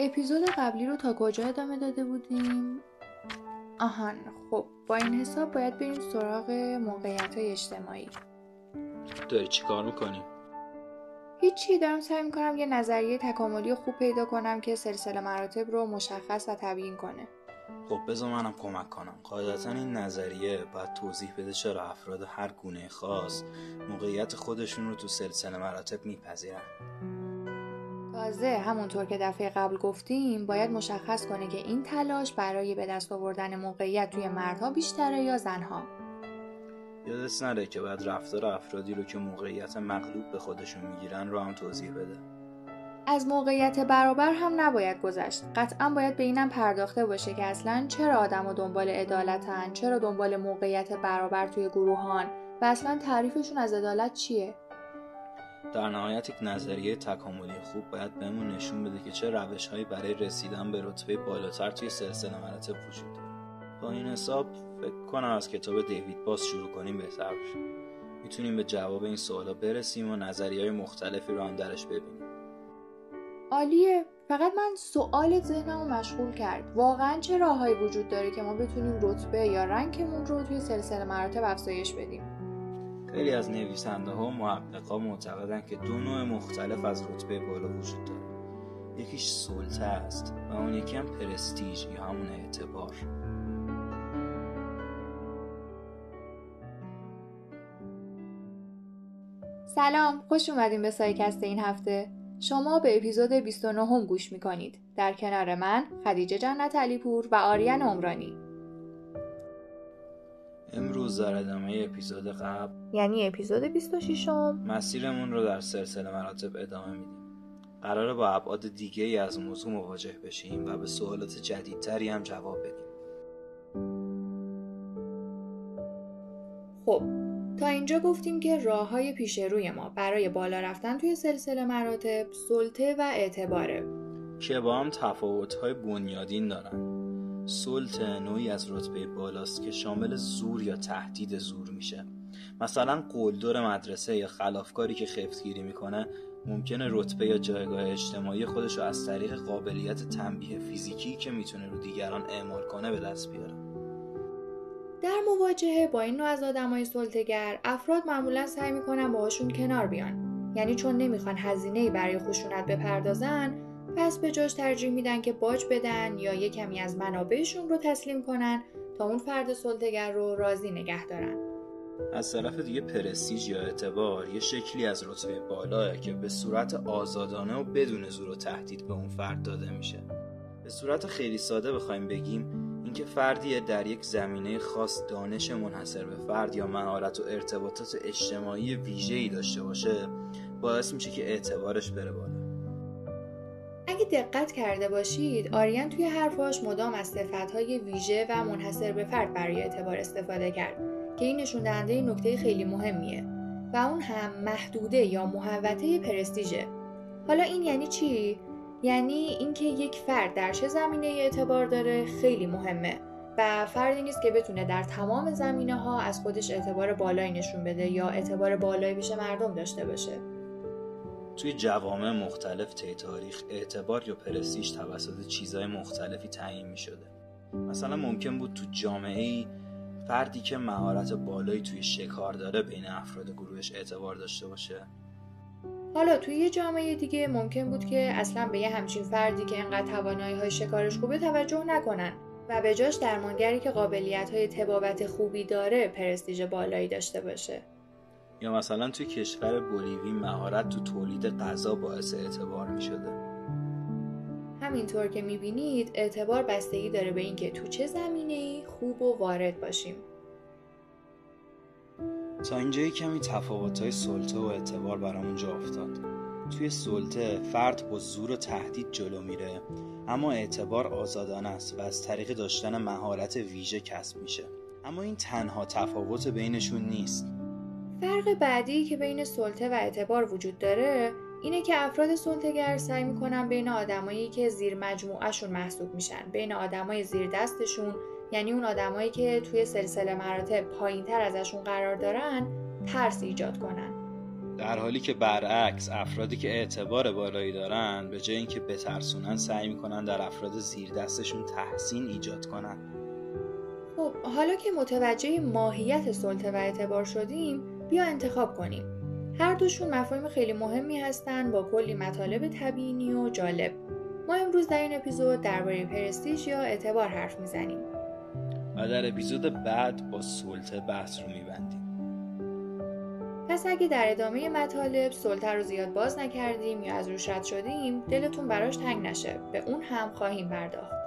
اپیزود قبلی رو تا کجا ادامه داده بودیم؟ آهان خب با این حساب باید بریم سراغ موقعیت های اجتماعی داری چی کار می‌کنی؟ هیچی دارم سعی می‌کنم یه نظریه تکاملی خوب پیدا کنم که سلسله مراتب رو مشخص و تبیین کنه خب بذار منم کمک کنم قاعدتا این نظریه باید توضیح بده چرا افراد هر گونه خاص موقعیت خودشون رو تو سلسله مراتب میپذیرن تازه همونطور که دفعه قبل گفتیم باید مشخص کنه که این تلاش برای به دست آوردن موقعیت توی مردها بیشتره یا زنها. یادت نره که باید رفتار افرادی رو که موقعیت مغلوب به خودشون می‌گیرن رو هم توضیح بده. از موقعیت برابر هم نباید گذشت. قطعا باید به اینم پرداخته باشه که اصلا چرا آدم و دنبال عدالتن چرا دنبال موقعیت برابر توی گروهان و اصلا تعریفشون از عدالت چیه؟ در نهایت یک نظریه تکاملی خوب باید بهمون نشون بده که چه روش هایی برای رسیدن به رتبه بالاتر توی سلسله مراتب وجود داره. با این حساب فکر کنم از کتاب دیوید باز شروع کنیم بهتر باشه می‌تونیم به جواب این سوالا برسیم و نظریه های مختلفی رو هم درش ببینیم. عالیه. فقط من سوال ذهنمو مشغول کرد. واقعا چه راههایی وجود داره که ما بتونیم رتبه یا رنکمون رو توی سلسله مراتب افزایش بدیم؟ خیلی از نویسنده ها و محققا معتقدن که دو نوع مختلف از رتبه بالا وجود داره. یکیش سلطه است و اون یکی هم پرستیژ یا همون اعتبار. سلام خوش اومدین به سایکست این هفته. شما به اپیزود 29 هم گوش می‌کنید. در کنار من خدیجه جنت علیپور و آریان عمرانی. امروز در ادامه اپیزود قبل. یعنی اپیزود 26 هم مسیرمون رو در سلسله مراتب ادامه میدیم. قراره با ابعاد دیگه ای از موضوع مواجه بشیم و به سوالات جدیدتری هم جواب بدیم. خب تا اینجا گفتیم که راه های پیش روی ما برای بالا رفتن توی سلسله مراتب سلطه و اعتباره. که با هم تفاوت‌های بنیادین دارن. سلطه نوعی از رتبه بالاست که شامل زور یا تهدید زور میشه. مثلا قلدر مدرسه یا خلافکاری که خفتگیری می‌کنه ممکنه رتبه یا جایگاه اجتماعی خودش رو از طریق قابلیت تنبیه فیزیکی که می‌تونه رو دیگران اعمال کنه به دست بیاره. در مواجهه با این نوع از آدمای سلطه‌گر افراد معمولا سعی می‌کنن باهاشون کنار بیان. یعنی چون نمی‌خوان هزینه برای خشونت بپردازن پس به جاش ترجیح میدن که باج بدن یا یه کمی از منابعشون رو تسلیم کنن تا اون فرد سلطه‌گر رو راضی نگه دارن. از طرف دیگه پرستیژ یا اعتبار یه شکلی از رتبه بالاه که به صورت آزادانه و بدون زور و تهدید به اون فرد داده میشه. به صورت خیلی ساده بخوایم بگیم اینکه فردی در یک زمینه خاص دانش منحصر به فرد یا مهارت و ارتباطات اجتماعی ویژه‌ای داشته باشه باعث میشه که اعتبارش بره بالا. اگه دقت کرده باشید آریان توی حرفاش مدام از صفتهای ویژه و منحصر به فرد برای اعتبار استفاده کرد که این نشون دهنده نکته خیلی مهمیه و اون هم محدوده یا محوطه پرستیژه. حالا این یعنی چی؟ یعنی اینکه یک فرد در چه زمینه اعتبار داره خیلی مهمه و فردی نیست که بتونه در تمام زمینه ها از خودش اعتبار بالایی نشون بده یا اعتبار بالایی پیش مردم داشته باشه. توی جوامع مختلف طی تاریخ اعتبار یا پرستیژ توسط چیزهای مختلفی تعیین شده مثلا ممکن بود تو جامعه ای فردی که مهارت بالایی توی شکار داره بین افراد گروهش اعتبار داشته باشه. حالا توی یه جامعه دیگه ممکن بود که اصلا به یه همچین فردی که انقدر توانایی های شکارش خوبه توجه نکنن و به جاش درمانگری که قابلیت های تبابت خوبی داره پرستیژ بالایی داشته باشه. یا مثلا توی کشور بولیوی مهارت تو تولید غذا باعث اعتبار می شده همینطور که می‌بینید اعتبار بستگی داره به اینکه تو چه زمینه خوب و وارد باشیم. تا اینجایی کمی تفاوت‌های سلطه و اعتبار برامون جا افتاد. توی سلطه فرد با زور و تهدید جلو میره اما اعتبار آزادانه است و از طریق داشتن مهارت ویژه کسب میشه. اما این تنها تفاوت بینشون نیست. فرق بعدی که بین سلطه و اعتبار وجود داره اینه که افراد سلطه‌گر سعی می‌کنن بین آدمایی که زیر مجموعهشون محسوب میشن بین آدمای زیر دستشون یعنی اون آدمایی که توی سلسله مراتب پایین تر ازشون قرار دارن ترس ایجاد کنن. در حالی که برعکس افرادی که اعتبار بالایی دارن به جای اینکه بترسونن سعی می‌کنن در افراد زیر دستشون تحسین ایجاد کنن. خب حالا که متوجه ماهیت سلطه و اعتبار شدیم بیا انتخاب کنیم. هر دوشون مفاهیم خیلی مهمی هستن با کلی مطالب طبیعی و جالب. ما امروز در این اپیزود درباره پرستیژ یا اعتبار حرف می‌زنیم. و در اپیزود بعد با سلطه بحث رو میبندیم. پس اگه در ادامه مطالب سلطه رو زیاد باز نکردیم یا از روش رد شدیم دلتون براش تنگ نشه. به اون هم خواهیم پرداخت.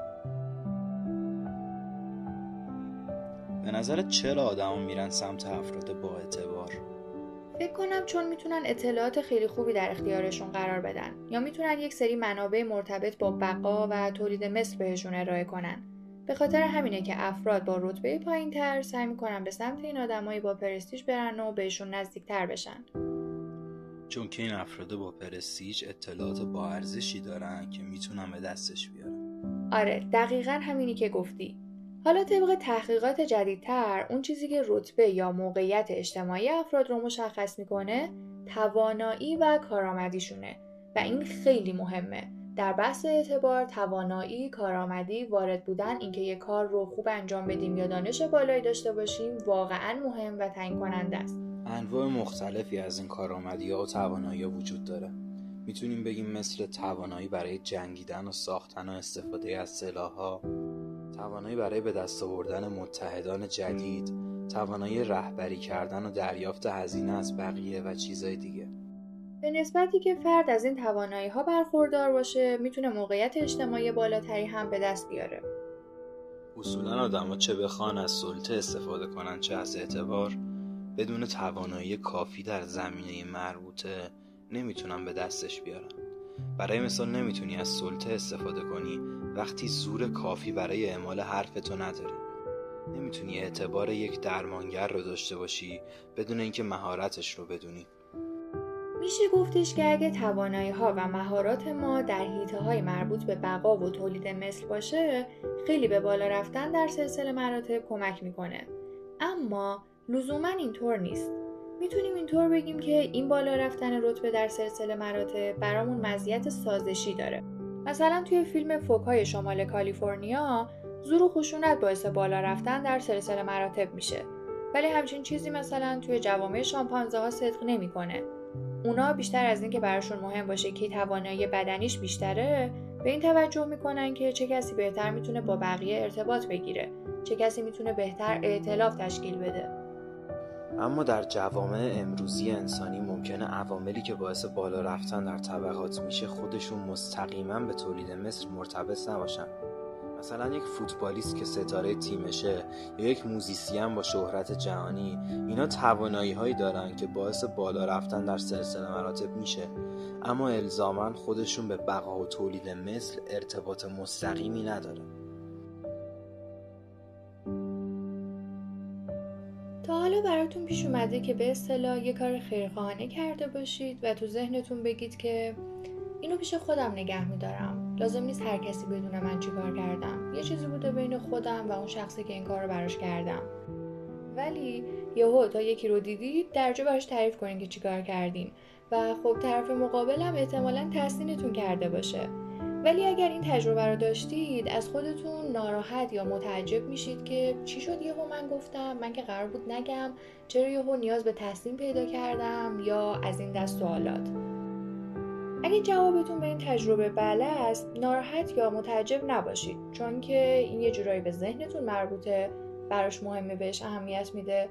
به نظر چرا آدما میرن سمت افراد با اعتبار؟ فکر کنم چون می‌تونن اطلاعات خیلی خوبی در اختیارشون قرار بدن یا می‌تونن یک سری منابع مرتبط با بقا و تولید مثل بهشون ارائه کنن. به خاطر همینه که افراد با رتبه پایین تر سعی می‌کنن به سمت این آدمایی با پرستیژ برن و بهشون نزدیکتر بشن. چون که این افراد با پرستیژ اطلاعات با ارزشی دارن که می‌تونن به دستش بیارن. آره دقیقا همینی که گفتی. حالا طبق تحقیقات جدیدتر اون چیزی که رتبه یا موقعیت اجتماعی افراد رو مشخص می‌کنه توانایی و کارآمدیشونه و این خیلی مهمه. در بحث اعتبار توانایی کارآمدی وارد بودن اینکه یه کار رو خوب انجام بدیم یا دانش بالایی داشته باشیم واقعا مهم و تعیین کننده است. انواع مختلفی از این کارآمدی و توانایی وجود داره. می‌تونیم بگیم مثل توانایی برای جنگیدن و ساختن و استفاده از سلاحها. توانایی برای به دست آوردن متحدان جدید توانایی رهبری کردن و دریافت هزینه از بقیه و چیزهای دیگه. به نسبتی که فرد از این توانایی ها برخوردار باشه می‌تونه موقعیت اجتماعی بالاتری هم به دست بیاره. اصولا آدما چه بخوان از سلطه استفاده کنن چه از اعتبار بدون توانایی کافی در زمینه مربوطه نمی‌تونن به دستش بیارن. برای مثال نمی‌تونی از سلطه استفاده کنی وقتی زور کافی برای اعمال حرف تو نداری. نمی‌تونی اعتبار یک درمانگر رو داشته باشی بدون اینکه مهارتش رو بدونی. میشه گفتش که اگه توانایی ها و مهارات ما در حیطه های مربوط به بقا و تولید مثل باشه خیلی به بالا رفتن در سلسله مراتب کمک می‌کنه. اما لزوما اینطور نیست. می‌تونیم اینطور بگیم که این بالا رفتن رتبه در سلسله مراتب برامون مزیت سازشی داره. مثلا توی فیلم فوکای شمال کالیفرنیا زور و خشونت باعث بالا رفتن در سلسله مراتب میشه. ولی همچین چیزی مثلا توی جوامع شامپانزه ها صدق نمی‌کنه. اونا بیشتر از اینکه براشون مهم باشه که توانایی بدنیش بیشتره به این توجه می‌کنن که چه کسی بهتر می‌تونه با بقیه ارتباط بگیره چه کسی می‌تونه بهتر ائتلاف تشکیل بده. اما در جوامع امروزی انسانی ممکنه عواملی که باعث بالا رفتن در طبقات میشه خودشون مستقیما به تولید مثل مرتبط نباشن. مثلا یک فوتبالیست که ستاره تیمشه یا یک موزیسین با شهرت جهانی اینا توانایی هایی دارن که باعث بالا رفتن در سلسله مراتب میشه. اما الزاما خودشون به بقا و تولید مثل ارتباط مستقیمی نداره تا حالا براتون پیش اومده که به اصطلاح یه کار خیرخواهانه کرده باشید و تو ذهنتون بگید که اینو پیش خودم نگه میدارم. لازم نیست هر کسی بدونه من چیکار کردم. یه چیزی بوده بین خودم و اون شخصی که این کار رو براش کردم. ولی یهو تا یکی رو دیدید درجا براش تعریف کنین که چیکار کردین. و خب طرف مقابلم احتمالا تحسینتون کرده باشه. ولی اگر این تجربه رو داشتید از خودتون ناراحت یا متعجب میشید که چی شد یهو من گفتم من که قرار بود نگم چرا یهو نیاز به تحسین پیدا کردم یا از این دست سوالات؟ اگه جوابتون به این تجربه بله است ناراحت یا متعجب نباشید چون که این یه جورایی به ذهنتون مربوطه براش مهمه بهش اهمیت میده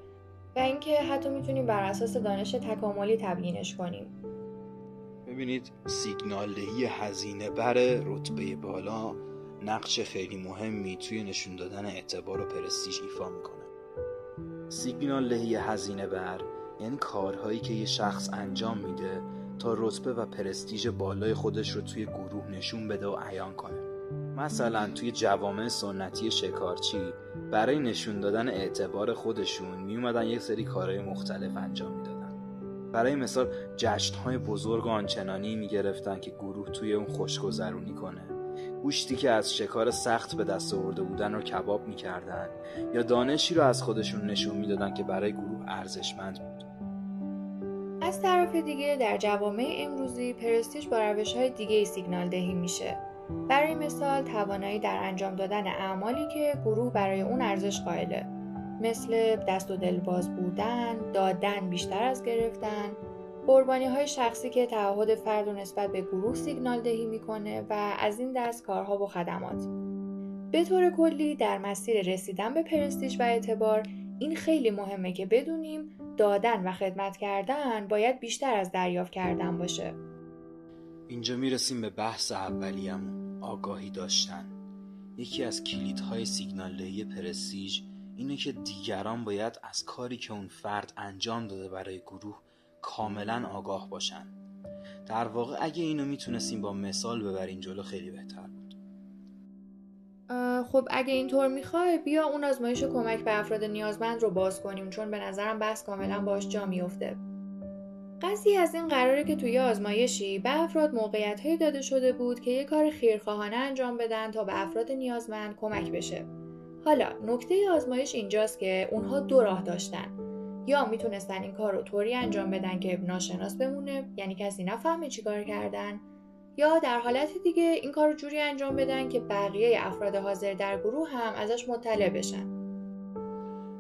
و اینکه حتی می‌تونیم بر اساس دانش تکاملی تبیینش کنیم. ببینید سیگنال دهی هزینه بر رتبه بالا نقش خیلی مهمی توی نشون دادن اعتبار و پرستیژ ایفا می‌کنه. سیگنال دهی هزینه بر یعنی کارهایی که یه شخص انجام میده تا رتبه و پرستیژ بالای خودش رو توی گروه نشون بده و عیان کنه. مثلا توی جوامع سنتی شکارچی برای نشون دادن اعتبار خودشون میومدن یک سری کارهای مختلف انجام برای مثال جشنهای بزرگ آنچنانی می‌گرفتن که گروه توی اون خوشگذرونی کنه. گوشتی که از شکار سخت به دست آورده بودن رو کباب می‌کردن یا دانشی رو از خودشون نشون می‌دادن که برای گروه ارزشمند بود. از طرف دیگه در جوامع امروزی پرستیژ با روش های دیگه سیگنال دهی میشه. برای مثال توانایی در انجام دادن اعمالی که گروه برای اون ارزش قائله. مثل دست و دل باز بودن، دادن بیشتر از گرفتن، قربانی های شخصی که تعهد فرد و نسبت به گروه سیگنال دهی می‌کنه و از این دست کارها و خدمات. به طور کلی در مسیر رسیدن به پرستیژ و اعتبار این خیلی مهمه که بدونیم دادن و خدمت کردن باید بیشتر از دریافت کردن باشه. اینجا می‌رسیم به بحث اولیمون آگاهی داشتن یکی از کلیدهای سیگنال دهی پرستیژ اینه که دیگران باید از کاری که اون فرد انجام داده برای گروه کاملا آگاه باشن. در واقع اگه اینو می‌تونستیم با مثال ببرین جلو خیلی بهتر بود. خب اگه اینطور می‌خوای بیا اون آزمایش کمک به افراد نیازمند رو باز کنیم چون به نظرم بحث کاملا باش جا میفته قضیه از این قراره که توی آزمایشی به افراد موقعیت داده شده بود که یه کار خیرخواهانه انجام بدن تا به افراد نیازمند کمک بشه. حالا نکته آزمایش اینجاست که اونها دو راه داشتن. یا می‌تونستن این کار رو طوری انجام بدن که ناشناس بمونه یعنی کسی نفهمه چیکار کردن یا در حالت دیگه این کار رو جوری انجام بدن که بقیه افراد حاضر در گروه هم ازش مطلع بشن.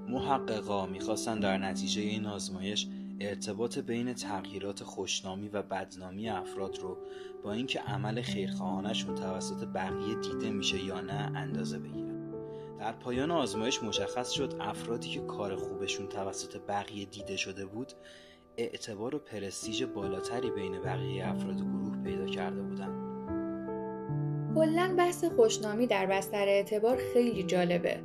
محققا می‌خواستن در نتیجه این آزمایش ارتباط بین تغییرات خوشنامی و بدنامی افراد رو با اینکه عمل خیرخواهانشون توسط بقیه دیده میشه یا نه اندازه بگیرن در پایان آزمایش مشخص شد افرادی که کار خوبشون توسط بقیه دیده شده بود اعتبار و پرستیژ بالاتری بین بقیه افراد گروه پیدا کرده بودند. کلا بحث خوشنامی در بستر اعتبار خیلی جالبه.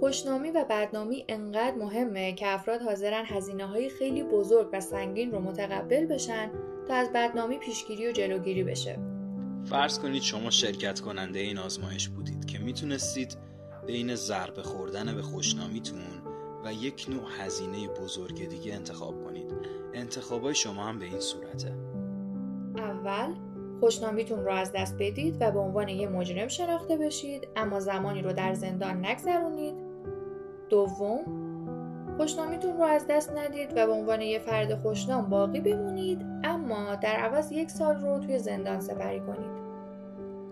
خوشنامی و بدنامی انقدر مهمه که افراد حاضرن هزینه های خیلی بزرگ و سنگین رو متقبل بشن تا از بدنامی پیشگیری و جلوگیری بشه. فرض کنید شما شرکت کننده این آزمایش بودید که می‌تونستید بین ضربه خوردن به خوشنامیتون و یک نوع هزینه بزرگ دیگه انتخاب کنید. انتخابای شما هم به این صورته. اول خوشنامیتون رو از دست بدید و به عنوان یه مجرم شناخته بشید اما زمانی رو در زندان نگذرونید. دوم خوشنامیتون رو از دست ندید و به عنوان یه فرد خوشنام باقی بمونید اما در عوض یک سال رو توی زندان سپری کنید.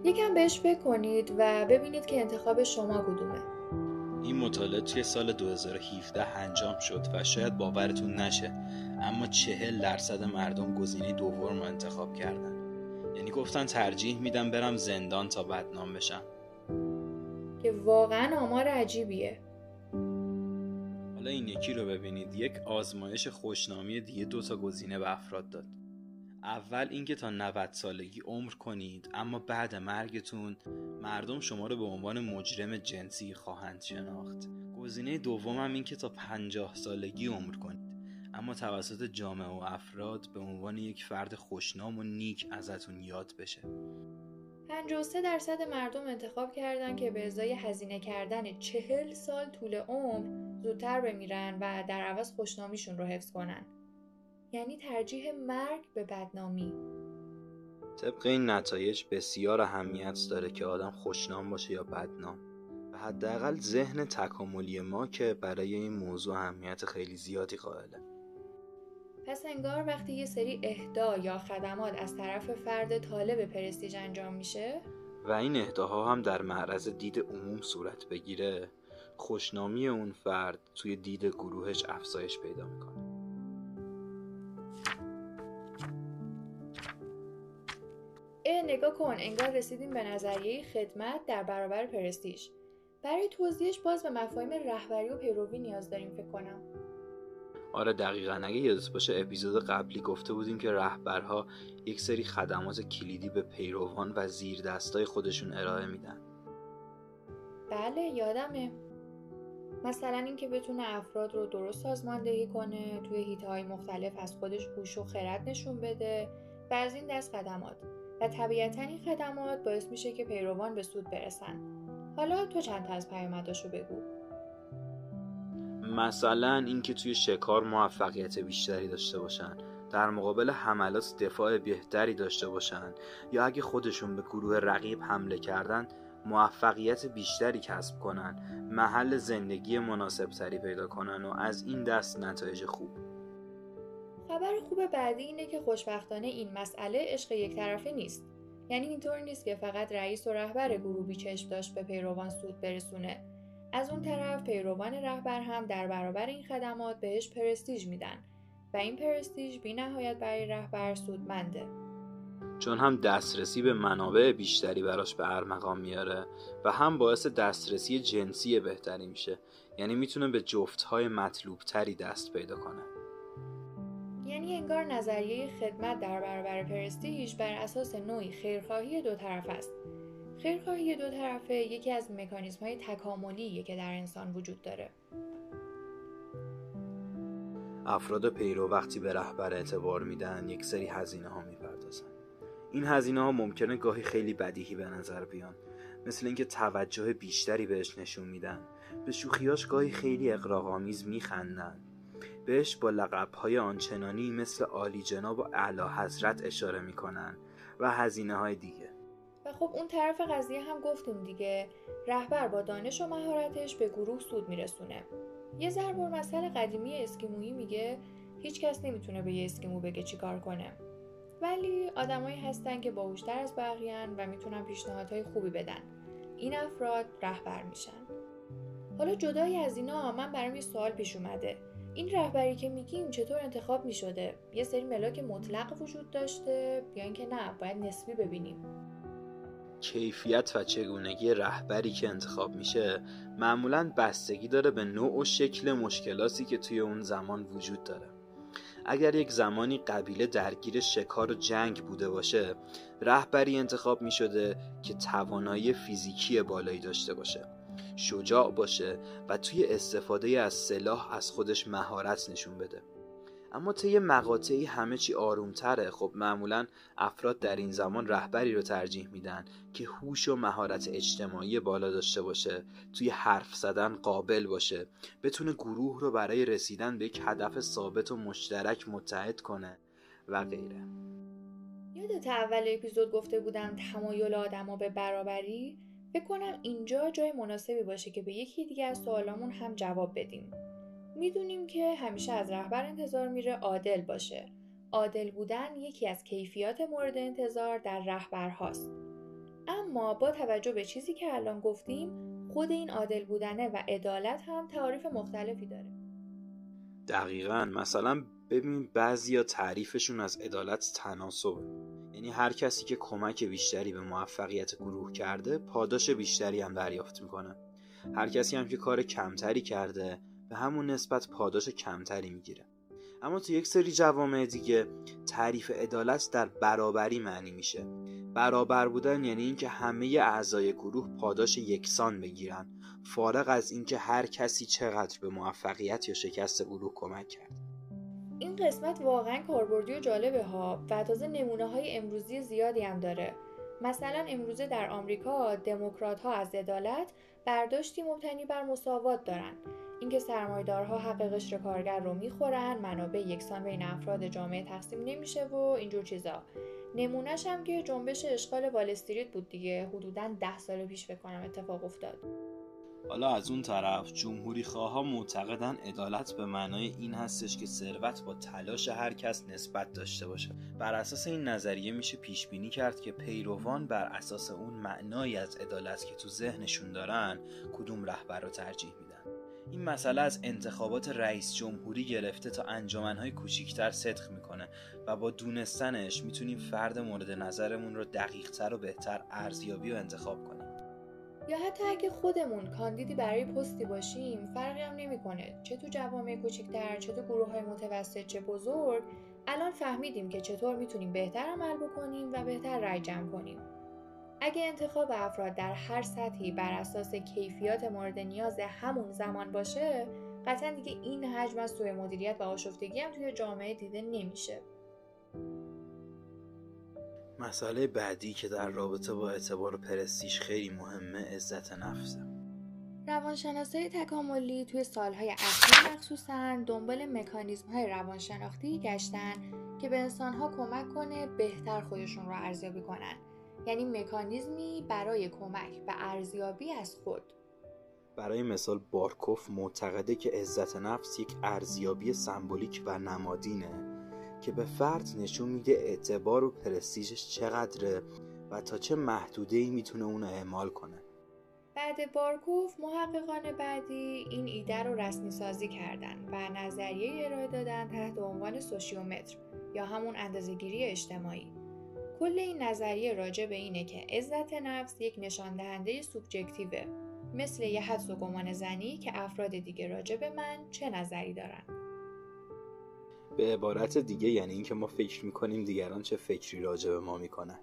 یکم بهش فکر کنید و ببینید که انتخاب شما کدومه. این مطالعه توی سال 2017 انجام شد و شاید باورتون نشه اما چهل درصد مردم گزینه دوم رو انتخاب کردن. یعنی گفتن ترجیح میدم برم زندان تا بدنام بشم. که واقعا آمار عجیبیه. حالا این یکی رو ببینید. یک آزمایش خوشنامی دیگه دو تا گزینه به افراد داد. اول اینکه تا 90 سالگی عمر کنید اما بعد مرگتون مردم شما رو به عنوان مجرم جنسی خواهند شناخت. گزینه دوم هم این که تا 50 سالگی عمر کنید. اما توسط جامعه و افراد به عنوان یک فرد خوشنام و نیک ازتون یاد بشه. 53 درصد مردم انتخاب کردن که به ازای هزینه کردن چهل سال طول عمر زودتر بمیرن و در عوض خوشنامیشون رو حفظ کنن. یعنی ترجیح مرگ به بدنامی. طبق این نتایج بسیار اهمیت داره که آدم خوشنام باشه یا بدنام. و حداقل ذهن تکاملی ما که برای این موضوع اهمیت خیلی زیادی قائله. پس انگار وقتی یه سری اهدا یا خدمات از طرف فرد طالب پرستیج انجام میشه؟ و این اهداها هم در معرض دید عموم صورت بگیره خوشنامی اون فرد توی دید گروهش افزایش پیدا می‌کنه. اه نگاه کن انگار رسیدیم به نظریه خدمت در برابر پرستیژ. برای توضیحش باز به مفاهیم رهبری و پیروی نیاز داریم فکر کنم. آره دقیقا. اگه یادت باشه اپیزود قبلی گفته بودیم که رهبرها یک سری خدمات کلیدی به پیروان و زیر دستای خودشون ارائه میدن. بله یادمه. مثلا اینکه بتونه افراد رو درست سازماندهی کنه توی هیته های مختلف از خودش هوش و خرد نشون بده و از این دست خدمات. و طبیعتا این خدمات باعث میشه که پیروان به سود برسن. حالا تو چند تا از پیامداشو بگو. مثلا اینکه توی شکار موفقیت بیشتری داشته باشن. در مقابل حملات دفاع بهتری داشته باشن. یا اگه خودشون به گروه رقیب حمله کردن موفقیت بیشتری کسب کنن. محل زندگی مناسب تری پیدا کنن و از این دست نتایج خوب. خبر خوب بعدی اینه که خوشبختانه این مسئله عشق یک طرفه نیست. یعنی اینطور نیست که فقط رئیس و رهبر گروه چشم داشت به پیروان سود برسونه. از اون طرف پیروان رهبر هم در برابر این خدمات بهش پرستیژ میدن و این پرستیژ بی نهایت برای رهبر سودمنده. چون هم دسترسی به منابع بیشتری براش به ارمغان میاره و هم باعث دسترسی جنسی بهتری میشه. یعنی می‌تونه به جفتهای مطلوب تری دست پیدا کنه. یعنی انگار نظریه خدمت در برابر پرستیژ بر اساس نوعی خیرخواهی دو طرف است. خیرخواهی دو طرفه یکی از مکانیزم های تکاملیه که در انسان وجود داره. افراد پیرو وقتی به رهبر اعتبار میدن یک سری هزینه ها می‌پردازن. این هزینه ها ممکنه گاهی خیلی بدیهی به نظر بیان. مثل اینکه توجه بیشتری بهش نشون میدن. به شوخیاش گاهی خیلی اقراق‌آمیز میخندن. بهش با لقبهای آنچنانی مثل عالی جناب و اعلی حضرت اشاره می‌کنن و هزینه های دیگه. و خب اون طرف قضیه هم گفتیم دیگه. رهبر با دانش و مهارتش به گروه سود میرسونه. یه ضرب مسئله قدیمی اسکیمویی میگه هیچ کس نمی‌تونه به یه اسکیمو بگه چیکار کنه. ولی آدمایی هستن که باهوشتر از بقیه‌ان و می‌تونن پیشنهادهای خوبی بدن. این افراد رهبر میشن. حالا جدای از اینا من برام یه سوال پیش اومده. این رهبری که میگیم چطور انتخاب می‌شده؟ یه سری ملاک مطلق وجود داشته یا اینکه نه باید نسبی ببینیم. کیفیت و چگونگی رهبری که انتخاب میشه معمولا بستگی داره به نوع و شکل مشکلاتی که توی اون زمان وجود داره. اگر یک زمانی قبیله درگیر شکار و جنگ بوده باشه رهبری انتخاب می شده که توانایی فیزیکی بالایی داشته باشه. شجاع باشه و توی استفاده از سلاح از خودش مهارت نشون بده. اما طی مقاطعی همه چی آرومتره. خب معمولا افراد در این زمان رهبری رو ترجیح میدن که هوش و مهارت اجتماعی بالا داشته باشه توی حرف زدن قابل باشه بتونه گروه رو برای رسیدن به یک هدف ثابت و مشترک متحد کنه و غیره. یادت اول اپیزود گفته بودم تمایل آدما به برابری؟ فکر کنم اینجا جای مناسبی باشه که به یکی دیگه از سوالامون هم جواب بدیم می‌دونیم که همیشه از رهبر انتظار میره عادل باشه. عادل بودن یکی از کیفیات مورد انتظار در رهبر هاست. اما با توجه به چیزی که الان گفتیم خود این عادل بودنه و عدالت هم تعاریف مختلفی داره. دقیقا مثلا ببین بعضی تعریفشون از عدالت تناسبه یعنی هر کسی که کمک بیشتری به موفقیت گروه کرده پاداش بیشتری هم دریافت می‌کنه. هر کسی هم که کار کمتری کرده به همون نسبت پاداش کمتری می‌گیره. اما تو یک سری جوامع دیگه تعریف عدالت در برابری معنی میشه. برابر بودن یعنی اینکه همه اعضای گروه پاداش یکسان بگیرن. فارغ از اینکه هر کسی چقدر به موفقیت یا شکست گروه کمک کرد. این قسمت واقعا کاربردی و جالبه ها و تازه نمونه های امروزی زیادی هم داره. مثلا امروزه در آمریکا دموکرات ها از عدالت برداشتی مبتنی بر مساوات دارن. اینکه سرمایدارها حق قشر کارگر رو می‌خورن منابع یکسان بین افراد جامعه تقسیم نمیشه و اینجور چیزا. نمونهش هم که جنبش اشغال وال استریت بود دیگه. حدودا ده سال پیش فکر کنم اتفاق افتاد. حالا از اون طرف جمهوری خواه معتقدن عدالت به معنای این هستش که ثروت با تلاش هر کس نسبت داشته باشه. بر اساس این نظریه میشه پیش بینی کرد که پیروان بر اساس اون معنایی از عدالت که تو ذهنشون دارن کدوم رهبر رو ترجیح میدن. این مسئله از انتخابات رئیس جمهوری گرفته تا انجمنهای کوچیکتر صدق می‌کنه و با دونستنش می‌تونیم فرد مورد نظرمون رو دقیقتر و بهتر ارزیابی و انتخاب کنیم. یا حتی اگه خودمون کاندیدی برای پستی باشیم فرقی هم نمی‌کنه. چه تو جوامع کوچیکتر چه تو گروه های متوسط چه بزرگ. الان فهمیدیم که چطور می‌تونیم بهتر عمل بکنیم و بهتر رای جمع کنیم. اگه انتخاب افراد در هر سطحی بر اساس کیفیات مورد نیاز همون زمان باشه قطعا دیگه این حجم از سوء مدیریت و آشفتگی هم توی جامعه دیده نمیشه. مسئله بعدی که در رابطه با اعتبار پرستیش خیلی مهمه عزت نفسه روانشناسای تکاملی توی سالهای اخیر مخصوصا دنبال مکانیزم های روانشناختی گشتن که به انسانها کمک کنه بهتر خودشون رو ارزیابی کنن. یعنی مکانیزمی برای کمک به ارزیابی از خود. برای مثال بارکوف معتقده که عزت نفس یک ارزیابی سمبولیک و نمادینه. که به فرد نشون میده اعتبار و پرستیژش چقدره و تا چه محدوده ای می‌تونه اونو اعمال کنه. بعد بارکوف محققان بعدی این ایده رو رسمی سازی کردن و نظریه ارائه دادن تحت عنوان سوشیومتر یا همون اندازهگیری اجتماعی. کل این نظریه راجع به اینه که عزت نفس یک نشان دهنده سوبجکتیوه مثل یه حدس و گمان زنی که افراد دیگه راجع به من چه نظری دارن. به عبارت دیگه یعنی اینکه ما فکر می‌کنیم دیگران چه فکری راجع به ما می‌کنن.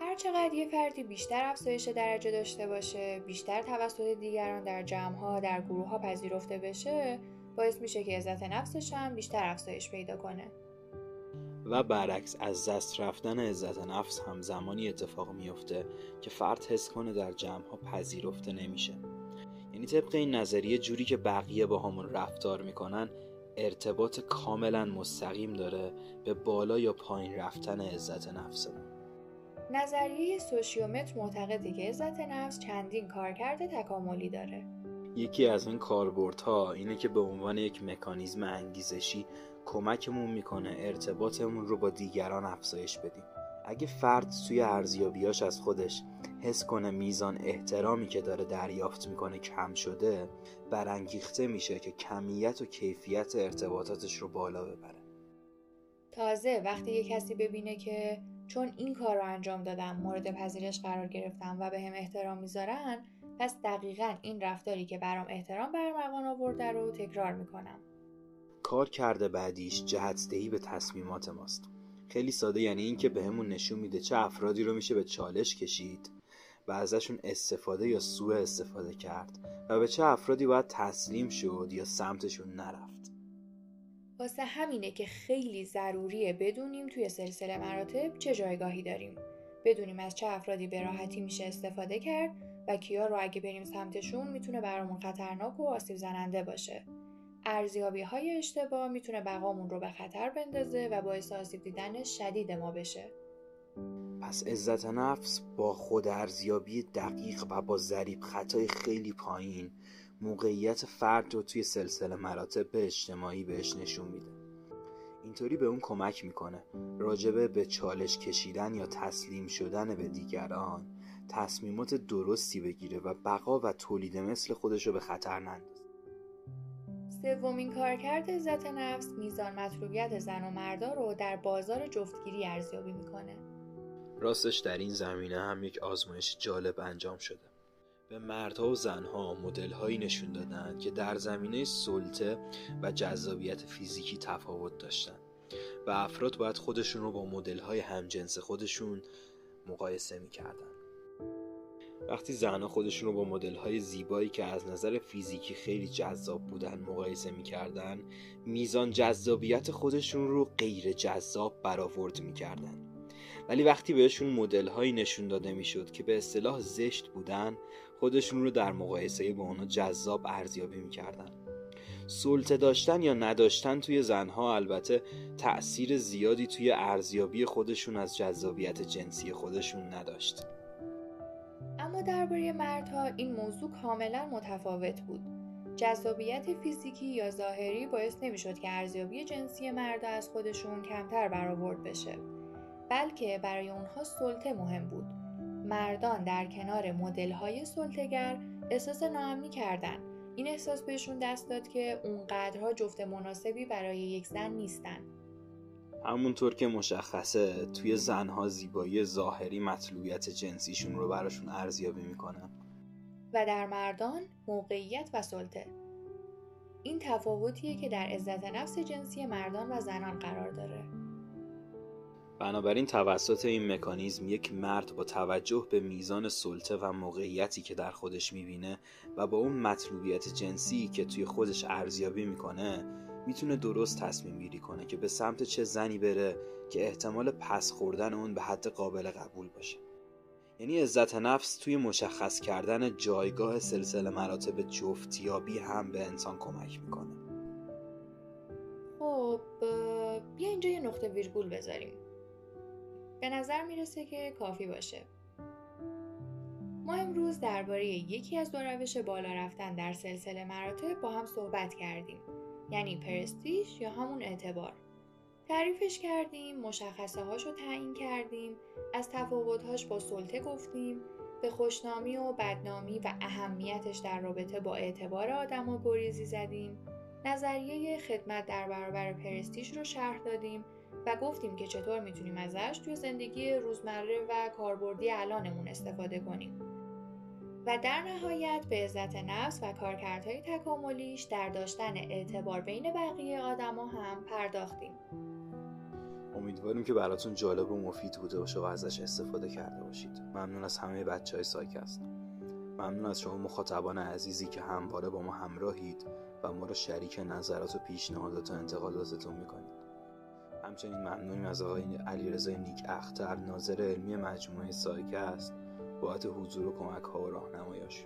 هر چقدر یه فردی بیشتر افزایش درجه داشته باشه بیشتر توسط دیگران در جمعها در گروه ها پذیرفته بشه باعث میشه که عزت نفسش هم بیشتر افزایش پیدا کنه. و برعکس از دست رفتن عزت نفس هم زمانی اتفاق میفته که فرد حس کنه در جمع ها پذیرفته نمیشه. یعنی طبق این نظریه جوری که بقیه با همون رفتار می‌کنن ارتباط کاملا مستقیم داره به بالا یا پایین رفتن عزت نفسمون. نظریه سوشیومتر معتقده که عزت نفس چندین کارکرد تکاملی داره. یکی از این کاربردها اینه که به عنوان یک مکانیزم انگیزشی کمکمون می‌کنه ارتباطمون رو با دیگران افزایش بدیم. اگه فرد توی ارزیابیاش از خودش حس کنه میزان احترامی که داره دریافت می‌کنه کم شده برانگیخته میشه که کمیت و کیفیت ارتباطاتش رو بالا ببره. تازه وقتی یه کسی ببینه که چون این کار رو انجام دادم مورد پذیرش قرار گرفتم و به هم احترام می‌ذارن پس دقیقا این رفتاری که برام احترام برمغان آورده رو تکرار می‌کنم. کار کرده بعدیش جهتدهی به تصمیمات ماست. خیلی ساده یعنی اینکه بهمون به نشون میده چه افرادی رو میشه به چالش کشید و ازشون استفاده یا سوء استفاده کرد و به چه افرادی باید تسلیم شد یا سمتشون نرفت. واسه همینه که خیلی ضروریه بدونیم توی سلسله مراتب چه جایگاهی داریم. بدونیم از چه افرادی به راحتی میشه استفاده کرد و کیا رو اگه بریم سمتشون می‌تونه برامون خطرناک و آسیب زننده باشه. ارزیابی های اشتباه می‌تونه بقامون رو به خطر بندازه و باعث آسیب دیدن شدید ما بشه. پس عزت نفس با خود ارزیابی دقیق و با ضریب خطای خیلی پایین موقعیت فرد رو توی سلسله مراتب اجتماعی بهش نشون میده. اینطوری به اون کمک می‌کنه. راجبه به چالش کشیدن یا تسلیم شدن به دیگران تصمیمات درستی بگیره و بقا و تولید مثل خودش رو به خطر نندازه. سومین کارکرد عزت نفس میزان مطلوبیت زن و مردا رو در بازار جفتگیری ارزیابی می‌کنه. راستش در این زمینه هم یک آزمایش جالب انجام شده. به مردها و زنها مدلهایی نشون دادن که در زمینه سلطه و جذابیت فیزیکی تفاوت داشتن و افراد باید خودشون رو با مدلهای همجنس خودشون مقایسه می‌کردن وقتی زنها خودشون رو با مدل های زیبایی که از نظر فیزیکی خیلی جذاب بودن مقایسه می‌کردن میزان جذابیت خودشون رو غیر جذاب برآورد می‌کردن. ولی وقتی بهشون مدل هایی نشون داده می‌شد که به اصطلاح زشت بودن خودشون رو در مقایسه با اونا جذاب ارزیابی می‌کردن. سلطه داشتن یا نداشتن توی زنها البته تأثیر زیادی توی ارزیابی خودشون از جذابیت جنسی خودشون نداشت. اما درباره مردها این موضوع کاملا متفاوت بود. جذابیت فیزیکی یا ظاهری باعث نمی‌شد که ارزیابی جنسی مردا از خودشون کمتر برآورد بشه. بلکه برای اونها سلطه مهم بود. مردان در کنار مدل‌های سلطه‌گر احساس ناامنی کردند. این احساس بهشون دست داد که اونقدرها جفت مناسبی برای یک زن نیستن. همونطور که مشخصه توی زنها زیبایی ظاهری مطلوبیت جنسیشون رو براشون ارزیابی می‌کنن. و در مردان موقعیت و سلطه. این تفاوتیه که در عزت نفس جنسی مردان و زنان قرار داره. بنابراین توسط این مکانیزم یک مرد با توجه به میزان سلطه و موقعیتی که در خودش می‌بینه و با اون مطلوبیت جنسی که توی خودش ارزیابی می‌کنه می‌تونه درست تصمیم گیری کنه که به سمت چه زنی بره که احتمال پس خوردن اون به حد قابل قبول باشه. یعنی عزت نفس توی مشخص کردن جایگاه سلسله مراتب جفتیابی هم به انسان کمک می‌کنه. خب بیا اینجا یه نقطه ویرگول بذاریم. به نظر می‌رسه که کافی باشه. ما امروز درباره یکی از دو روش بالا رفتن در سلسله مراتب با هم صحبت کردیم یعنی پرستیش یا همون اعتبار. تعریفش کردیم مشخصه هاش رو تعیین کردیم از تفاوتهاش با سلطه گفتیم به خوشنامی و بدنامی و اهمیتش در رابطه با اعتبار آدما گریزی زدیم نظریه خدمت در برابر پرستیش رو شرح دادیم و گفتیم که چطور می‌تونیم ازش توی زندگی روزمره و کاربردی الانمون استفاده کنیم. و در نهایت به عزت نفس و کارکردهای تکاملیش در داشتن اعتبار بین بقیه آدما هم پرداختیم. امیدواریم که براتون جالب و مفید بوده باشه و ازش استفاده کرده باشید. ممنون از همه بچه های سایکست. ممنون از شما مخاطبان عزیزی که همواره با ما همراهید و ما رو شریک نظرات و پیشنهادات و انتقاداتتون می‌کنید. همچنین ممنونیم از آقای علیرضا نیک اختر ناظر علمی مجموعه سایکست بابت حضور و کمک ها و راهنماییاش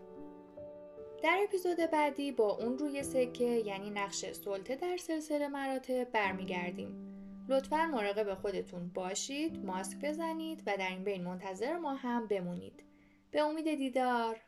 در اپیزود بعدی با اون روی سکه یعنی نقش سلطه در سلسله مراتب برمیگردیم. لطفا مراقب خودتون باشید ماسک بزنید و در این بین منتظر ما هم بمونید. به امید دیدار.